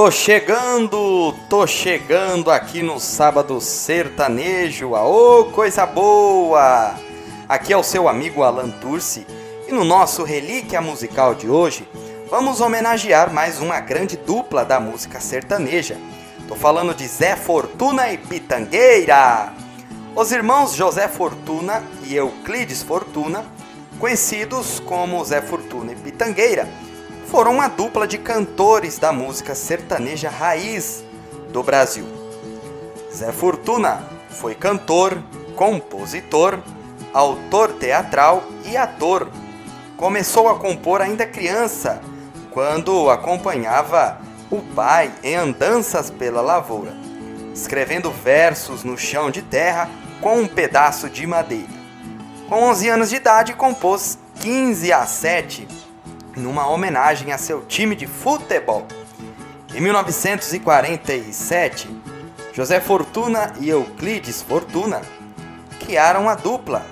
Tô chegando, tô chegando aqui no sábado sertanejo, aô coisa boa! Aqui é o seu amigo Alan Turci e no nosso Relíquia Musical de hoje vamos homenagear mais uma grande dupla da música sertaneja. Tô falando de Zé Fortuna e Pitangueira. Os irmãos José Fortuna e Euclides Fortuna, conhecidos como Zé Fortuna e Pitangueira, foram uma dupla de cantores da música sertaneja raiz do Brasil. Zé Fortuna foi cantor, compositor, autor teatral e ator. Começou a compor ainda criança, quando acompanhava o pai em andanças pela lavoura, escrevendo versos no chão de terra com um pedaço de madeira. Com 11 anos de idade, compôs 15 a 7 numa homenagem a seu time de futebol. Em 1947, José Fortuna e Euclides Fortuna criaram a dupla.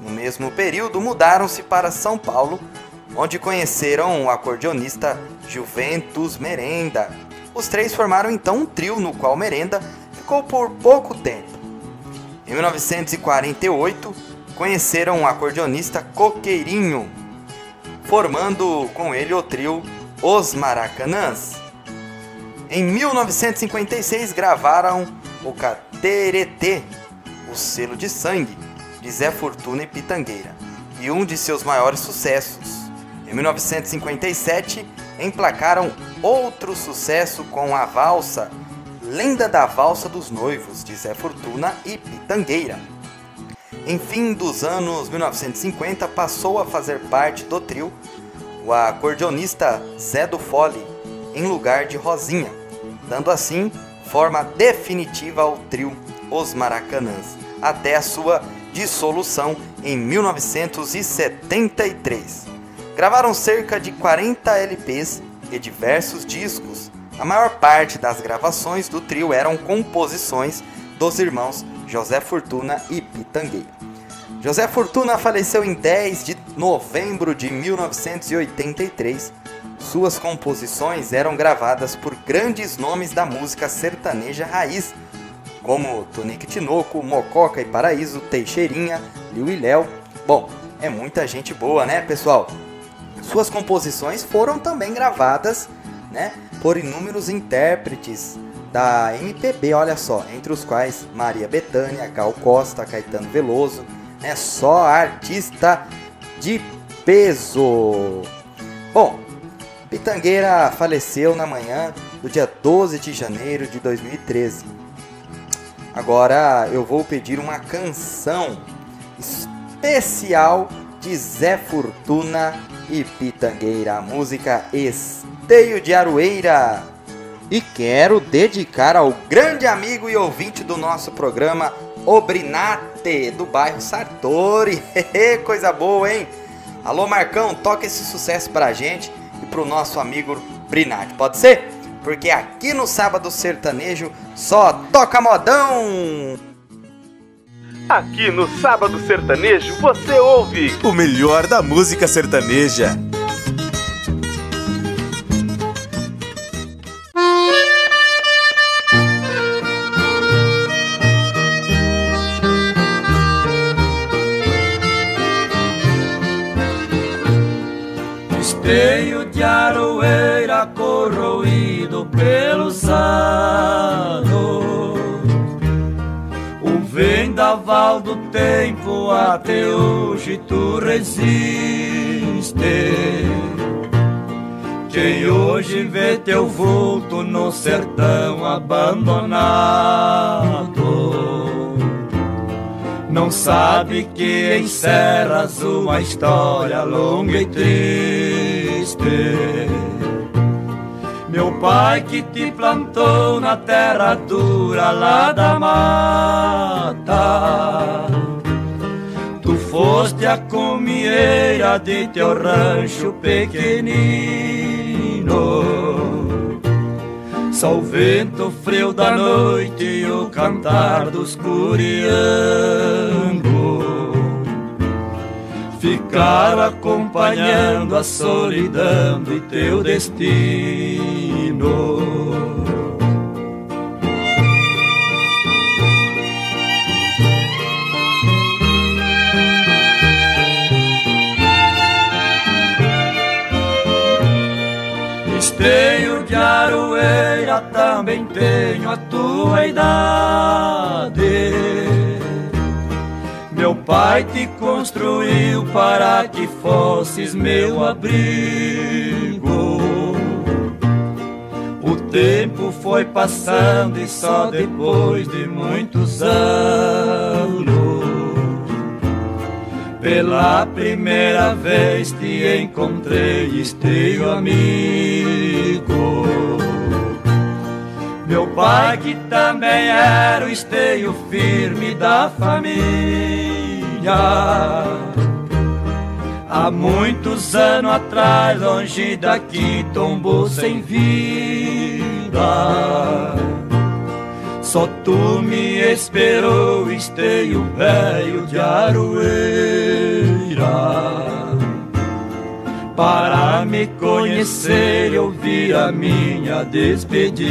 No mesmo período, mudaram-se para São Paulo, onde conheceram o acordeonista Juventus Merenda. Os três formaram então um trio no qual Merenda ficou por pouco tempo. Em 1948, conheceram o acordeonista Coqueirinho, formando com ele o trio Os Maracanãs. Em 1956 gravaram o Cateretê, o selo de sangue, de Zé Fortuna e Pitangueira, e um de seus maiores sucessos. Em 1957 emplacaram outro sucesso com a valsa Lenda da Valsa dos Noivos, de Zé Fortuna e Pitangueira. Em fim dos anos 1950, passou a fazer parte do trio o acordeonista Zé do Fole, em lugar de Rosinha, dando assim forma definitiva ao trio Os Maracanãs, até a sua dissolução em 1973. Gravaram cerca de 40 LPs e diversos discos. A maior parte das gravações do trio eram composições dos irmãos José Fortuna e Pitangueira. José Fortuna faleceu em 10 de novembro de 1983. Suas composições eram gravadas por grandes nomes da música sertaneja raiz, como Tonique Tinoco, Mococa e Paraíso, Teixeirinha, Liu e Léo. Bom, é muita gente boa, né, pessoal? Suas composições foram também gravadas, né, por inúmeros intérpretes da MPB, olha só, entre os quais Maria Bethânia, Gal Costa, Caetano Veloso, é só artista de peso. Bom, Pitangueira faleceu na manhã do dia 12 de janeiro de 2013. Agora eu vou pedir uma canção especial de Zé Fortuna e Pitangueira, a música Esteio de Aroeira. E quero dedicar ao grande amigo e ouvinte do nosso programa, Obrinate, do bairro Sartori. Coisa boa, hein? Alô, Marcão, toca esse sucesso pra gente e pro nosso amigo Brinate, pode ser? Porque aqui no Sábado Sertanejo só toca modão! Aqui no Sábado Sertanejo você ouve o melhor da música sertaneja. Pelo sado. O vendaval do tempo até hoje tu resiste. Quem hoje vê teu vulto no sertão abandonado não sabe que encerras uma história longa e triste. Meu pai que te plantou na terra dura lá da mata. Tu foste a comieira de teu rancho pequenino. Só o vento frio da noite e o cantar dos curiangos ficar acompanhando a solidão do teu destino. Tenho de aroeira, também tenho a tua idade. Meu pai te construiu para que fosses meu abrigo. O tempo foi passando e só depois de muitos anos pela primeira vez te encontrei, esteio amigo. Meu pai, que também era o esteio firme da família, há muitos anos atrás, longe daqui, tombou sem vida. Só tu me esperou, esteio velho de Aroeira Para me conhecer e ouvir a minha despedida.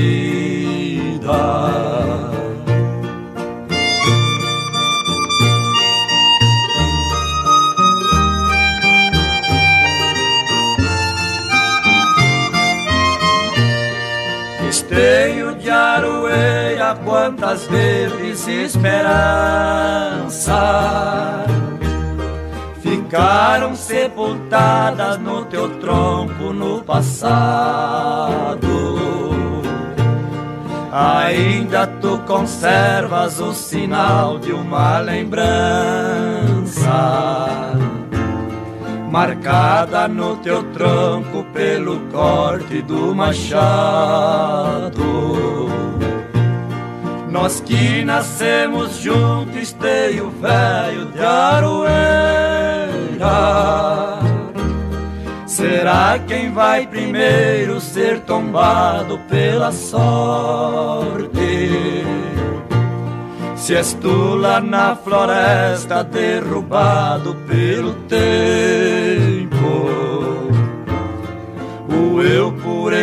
Esteio de Aroeira, quantas vezes esperança ficaram sepultadas no teu tronco no passado. Ainda tu conservas o sinal de uma lembrança marcada no teu tronco pelo corte do machado. Nós que nascemos juntos, esteio velho de Aroeira. Será quem vai primeiro ser tombado pela sorte? Se és tu lá na floresta derrubado pelo tempo,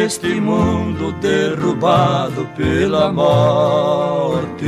por este mundo derrubado pela morte.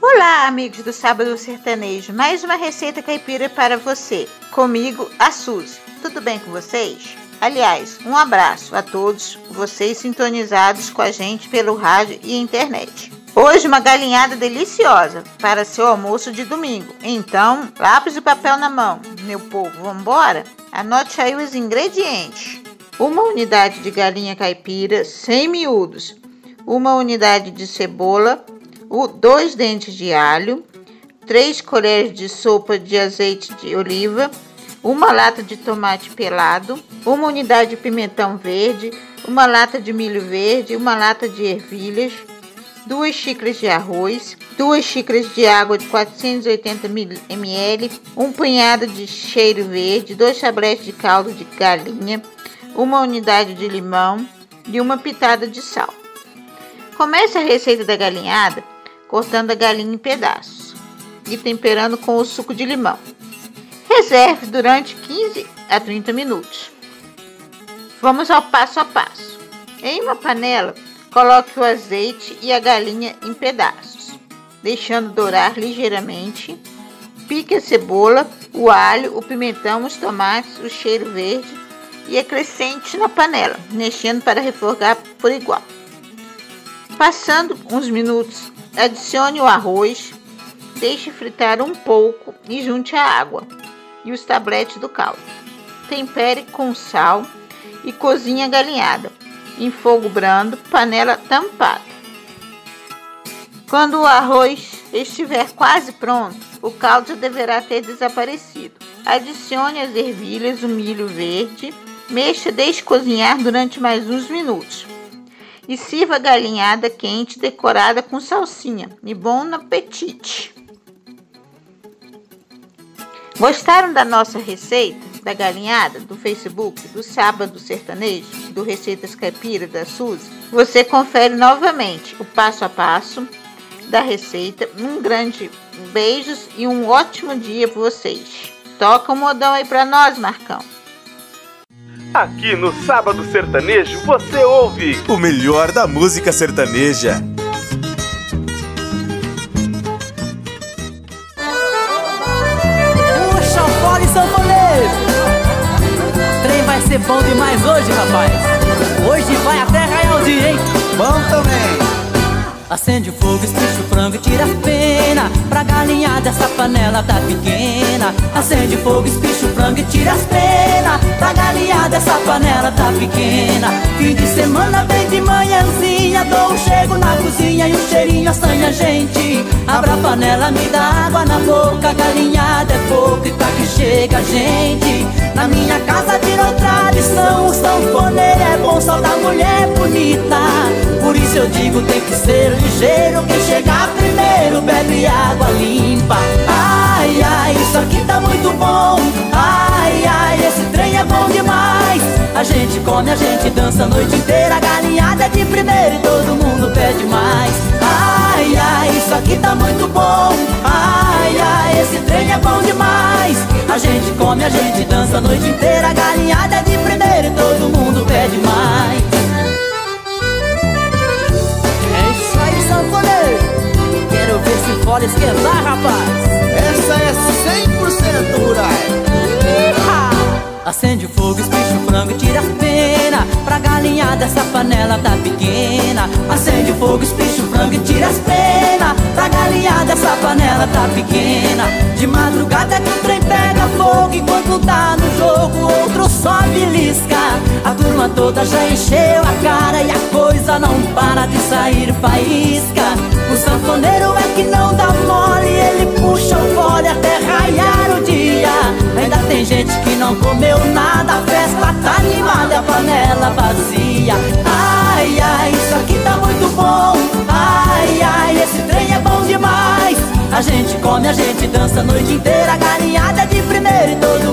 Olá, amigos do Sábado Sertanejo. Mais uma receita caipira para você. Comigo, a Suzy. Tudo bem com vocês? Aliás, um abraço a todos vocês sintonizados com a gente pelo rádio e internet. Hoje uma galinhada deliciosa para seu almoço de domingo. Então, lápis e papel na mão. Meu povo, vambora? Anote aí os ingredientes. Uma unidade de galinha caipira sem miúdos. Uma unidade de cebola, dois dentes de alho, três colheres de sopa de azeite de oliva, uma lata de tomate pelado, uma unidade de pimentão verde, uma lata de milho verde, uma lata de ervilhas, duas xícaras de arroz, duas xícaras de água de 480 ml, um punhado de cheiro verde, dois tabletes de caldo de galinha, uma unidade de limão e uma pitada de sal. Comece a receita da galinhada cortando a galinha em pedaços e temperando com o suco de limão. Reserve durante 15 a 30 minutos. Vamos ao passo a passo. Em uma panela, coloque o azeite e a galinha em pedaços, deixando dourar ligeiramente. Pique a cebola, o alho, o pimentão, os tomates, o cheiro verde e acrescente na panela, mexendo para refogar por igual. Passando uns minutos, Adicione o arroz, deixe fritar um pouco e junte a água e os tabletes do caldo. Tempere com sal e cozinhe a galinhada em fogo brando, panela tampada. Quando o arroz estiver quase pronto, o caldo já deverá ter desaparecido. Adicione as ervilhas, o milho verde, mexa deixe cozinhar durante mais uns minutos e sirva galinhada quente decorada com salsinha. E bom apetite! Gostaram da nossa receita da galinhada do Facebook do Sábado Sertanejo do Receitas Caipira da Suzy? Você confere novamente o passo a passo da receita. Um grande beijos e um ótimo dia para vocês. Toca o um modão aí para nós, Marcão. Aqui no Sábado Sertanejo você ouve o melhor da música sertaneja. Ser bom demais hoje, rapaz! Hoje vai até dia, hein? Bom também! Acende o fogo, espicha o frango e tira a pena. Pra galinhada essa panela tá pequena. Acende o fogo, espicha o frango e tira as penas Pra galinhada essa panela tá pequena. Fim de semana vem de manhãzinha. Dou um chego na cozinha e um cheirinho assanha a gente. Abra a panela, me dá água na boca. Galinhada é pouco e tá que chega gente. Na minha casa virou tradição. O sanfoneiro é bom só da mulher bonita. Por isso eu digo tem que ser ligeiro Quem chegar primeiro bebe água limpa. Ai, ai, isso aqui tá muito bom. Ai, ai, esse trem é bom demais. A gente come, a gente dança a noite inteira. Galinhada é de primeiro e todo mundo pede mais. Ai, ai, isso aqui tá muito bom. Ai, ai, esse trem é bom demais. A gente come, a gente dança a noite inteira. Galinhada é de primeiro e todo mundo fora esquentar, rapaz. Essa é 100% rural. Acende o fogo, espicha o frango e tira a pena. Pra galinhada essa panela tá pequena. Acende o fogo, espicha o frango e tira as penas Pra galinhada essa panela tá pequena. De madrugada que o trem pega fogo. Enquanto tá no jogo outro só belisca turma toda já encheu a cara E a coisa não para de sair faísca O sanfoneiro é que não dá mole Ele puxa o fole até raiar o dia Ainda tem gente que não comeu nada, a festa tá animada, a panela vazia. Ai, ai, isso aqui tá muito bom. Ai, ai, esse trem é bom demais. A gente come, a gente dança a noite inteira, galinhada de primeiro e todo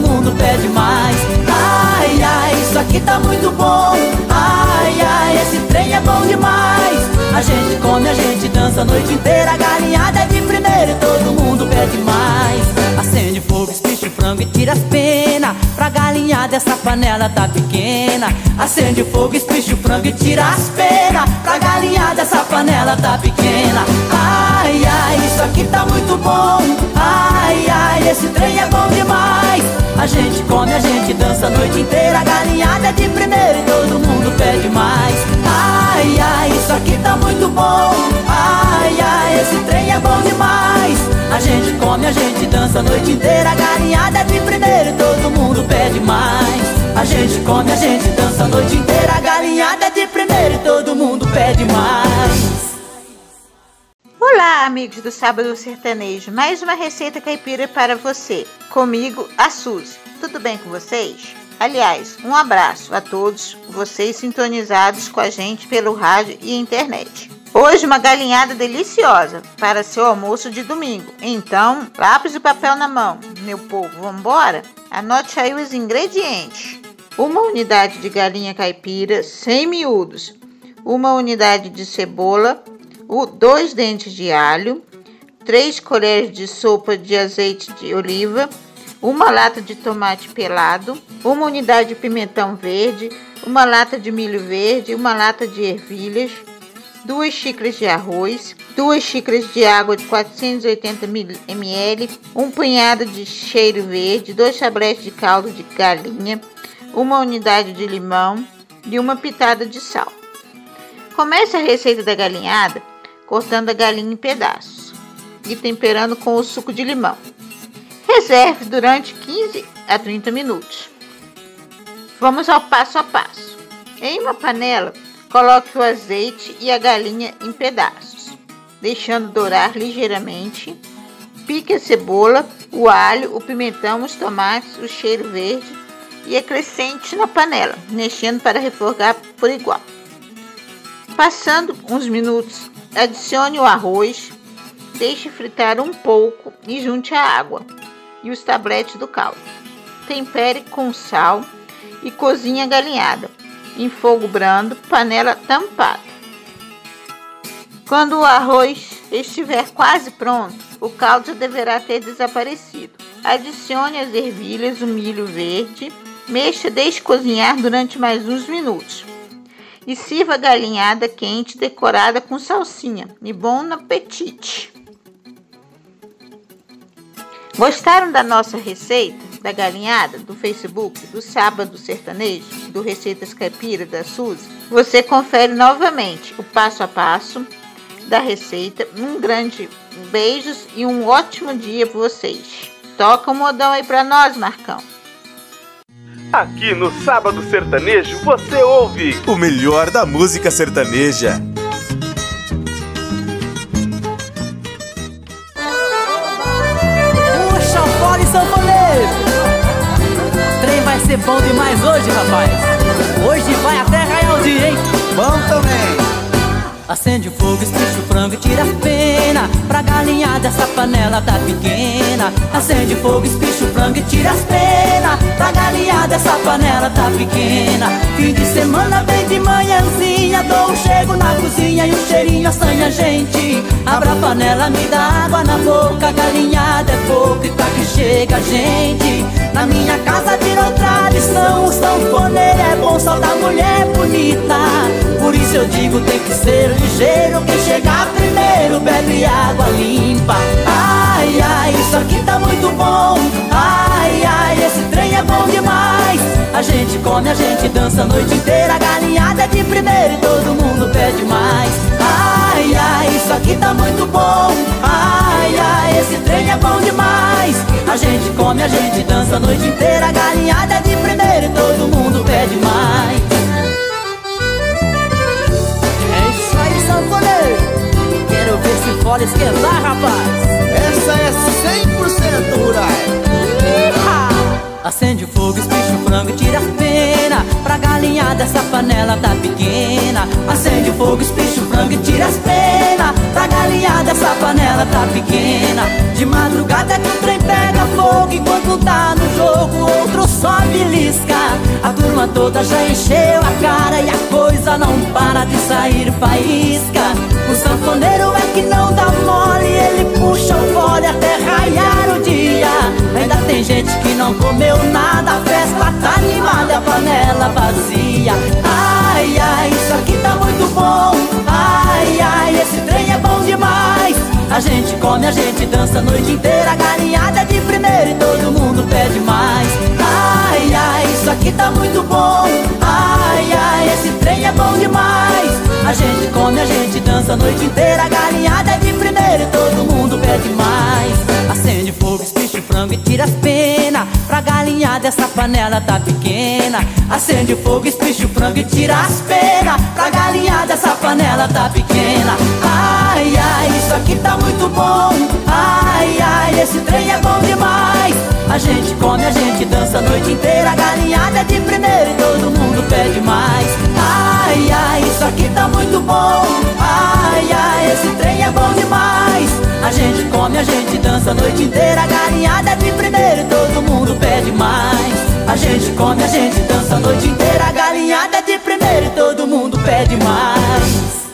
aqui tá muito bom. Ai, ai, esse trem é bom demais. A gente come, a gente dança a noite inteira, galinhada de primeiro e todo mundo pede mais. Acende fogo, espicha o frango e tira as penas. Pra galinhada essa panela tá pequena. Acende fogo, espicha o frango e tira as penas. Pra galinhada essa panela tá pequena. Ai, ai, isso aqui tá muito bom. Ai, ai, esse trem é bom demais A gente come, a gente dança a noite inteira. Galinhada de primeiro e todo mundo pede mais. Ai, ai, isso aqui tá muito bom. Ai, ai, esse trem é bom demais. A gente come, a gente dança a noite inteira. Galinhada de primeiro e todo mundo pede mais. A gente come, a gente dança a noite inteira. Galinhada de primeiro e todo mundo pede mais Olá, amigos do Sábado Sertanejo. Mais uma receita caipira para você. Comigo, a Suzy. Tudo bem com vocês? Aliás, um abraço a todos vocês sintonizados com a gente pelo rádio e internet. Hoje uma galinhada deliciosa para seu almoço de domingo. Então, lápis e papel na mão. Meu povo, vamos embora? Anote aí os ingredientes. Uma unidade de galinha caipira, 100 miúdos. Uma unidade de cebola, dois dentes de alho, três colheres de sopa de azeite de oliva, uma lata de tomate pelado, uma unidade de pimentão verde, uma lata de milho verde, uma lata de ervilhas, duas xícaras de arroz, duas xícaras de água de 480 ml, um punhado de cheiro verde, dois tabletes de caldo de galinha, uma unidade de limão e uma pitada de sal. Comece a receita da galinhada cortando a galinha em pedaços e temperando com o suco de limão. Reserve durante 15 a 30 minutos. Vamos ao passo a passo. Em uma panela, coloque o azeite e a galinha em pedaços, deixando dourar ligeiramente. Pique a cebola, o alho, o pimentão, os tomates, o cheiro verde e acrescente na panela, mexendo para refogar por igual. Passando uns minutos, adicione o arroz, deixe fritar um pouco e junte a água e os tabletes do caldo. Tempere com sal e cozinhe a galinhada em fogo brando, panela tampada. Quando o arroz estiver quase pronto, o caldo já deverá ter desaparecido. Adicione as ervilhas, o milho verde Mexa, deixe cozinhar durante mais uns minutos. E sirva galinhada quente decorada com salsinha. E bom apetite! Gostaram da nossa receita da galinhada do Facebook, do Sábado Sertanejo, do Receitas Caipira da Suzy? Você confere novamente o passo a passo da receita. Um grande beijos e um ótimo dia para vocês. Toca o um modão aí para nós, Marcão. Aqui no Sábado Sertanejo você ouve o melhor da música sertaneja. Puxa fora e sanfoneiro! Trem vai ser bom demais hoje, rapaz. Hoje vai até dia, hein? Bom também. Acende o fogo, espicha o frango e tira a pena. Pra galinhada essa panela tá pequena. Acende o fogo, espicha o frango e tira as penas Pra galinhada essa panela tá pequena. Fim de semana bem de manhãzinha. Dou um chego na cozinha e um cheirinho assanha a gente. Abra a panela, me dá água na boca. Galinhada é pouco e tá que chega gente. Na minha casa virou tradição. O sanfoneiro é bom só da mulher bonita isso eu digo tem que ser ligeiro Quem chegar primeiro bebe água limpa. Ai, ai, isso aqui tá muito bom. Ai, ai, esse trem é bom demais. A gente come, a gente dança a noite inteira. Galinhada é de primeiro e todo mundo pede mais. Ai, ai, isso aqui tá muito bom. Ai, ai, esse trem é bom demais. A gente come, a gente dança a noite inteira. Galinhada é de primeiro e todo mundo pede mais esquentar, rapaz. Essa é 100% rural. Acende o fogo, espicha o frango e tira a pena. Pra galinhada essa panela tá pequena. Acende o fogo, espicha o frango e tira as penas Pra galinhada essa panela tá pequena. De madrugada que o trem pega fogo. Enquanto tá no jogo outro só belisca A turma toda já encheu a cara E a coisa não para de sair faísca O sanfoneiro é que não dá mole Ele puxa o fole até raiar o dia. Ainda tem gente que não comeu nada A festa tá animada, a panela vazia. Ai, ai, isso aqui tá muito bom. Ai, ai, esse trem é bom demais. A gente come, a gente dança a noite inteira Galinhada de primeiro e todo mundo pede mais. Ai, ai, isso aqui tá muito bom esse trem é bom demais. A gente come, a gente dança a noite inteira. Galinhada de primeiro e todo mundo pede mais. Acende fogo, e tira as penas Pra galinhada essa panela tá pequena. Acende o fogo, espicha o frango e tira as penas Pra galinhada essa panela tá pequena. Ai, ai, isso aqui tá muito bom. Ai, ai, esse trem é bom demais. A gente come, a gente dança a noite inteira. Galinhada de primeiro e todo mundo pede mais. Ai, ai, isso aqui tá muito bom. Ai, ai, esse trem é bom demais A gente come, a gente dança a noite inteira. Galinhada de primeiro todo mundo pede mais. A gente come, a gente dança a noite inteira. Galinhada de primeiro todo mundo pede mais